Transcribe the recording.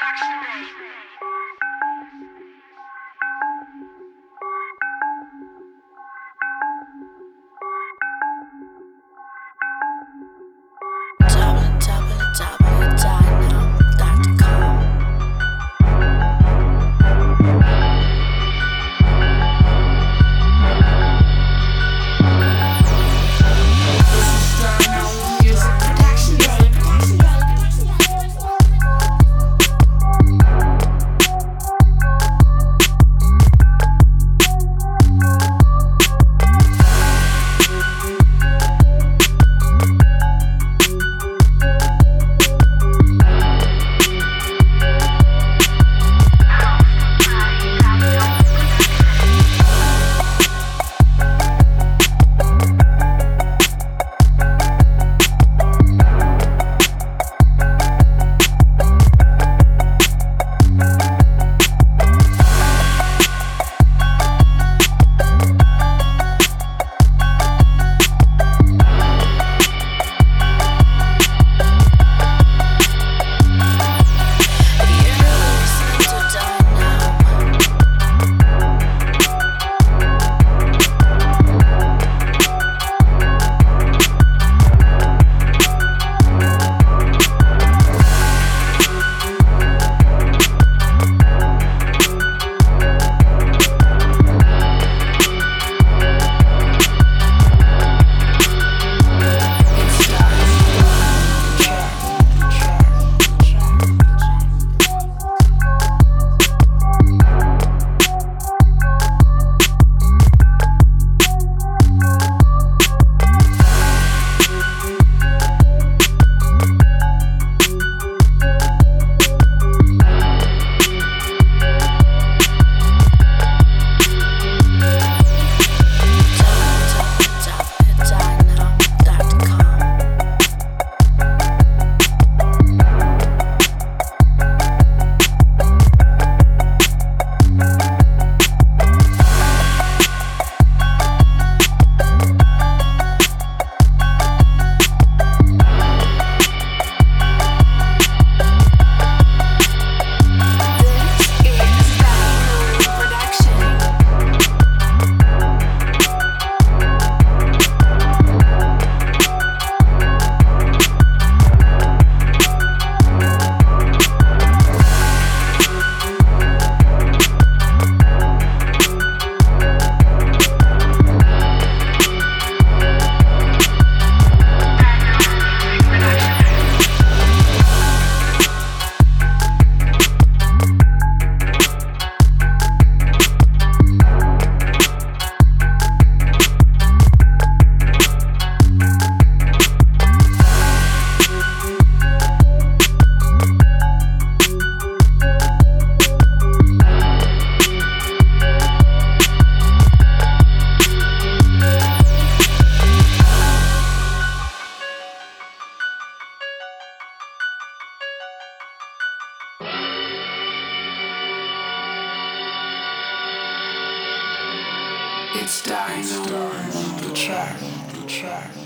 touch It's dying on the track, the track.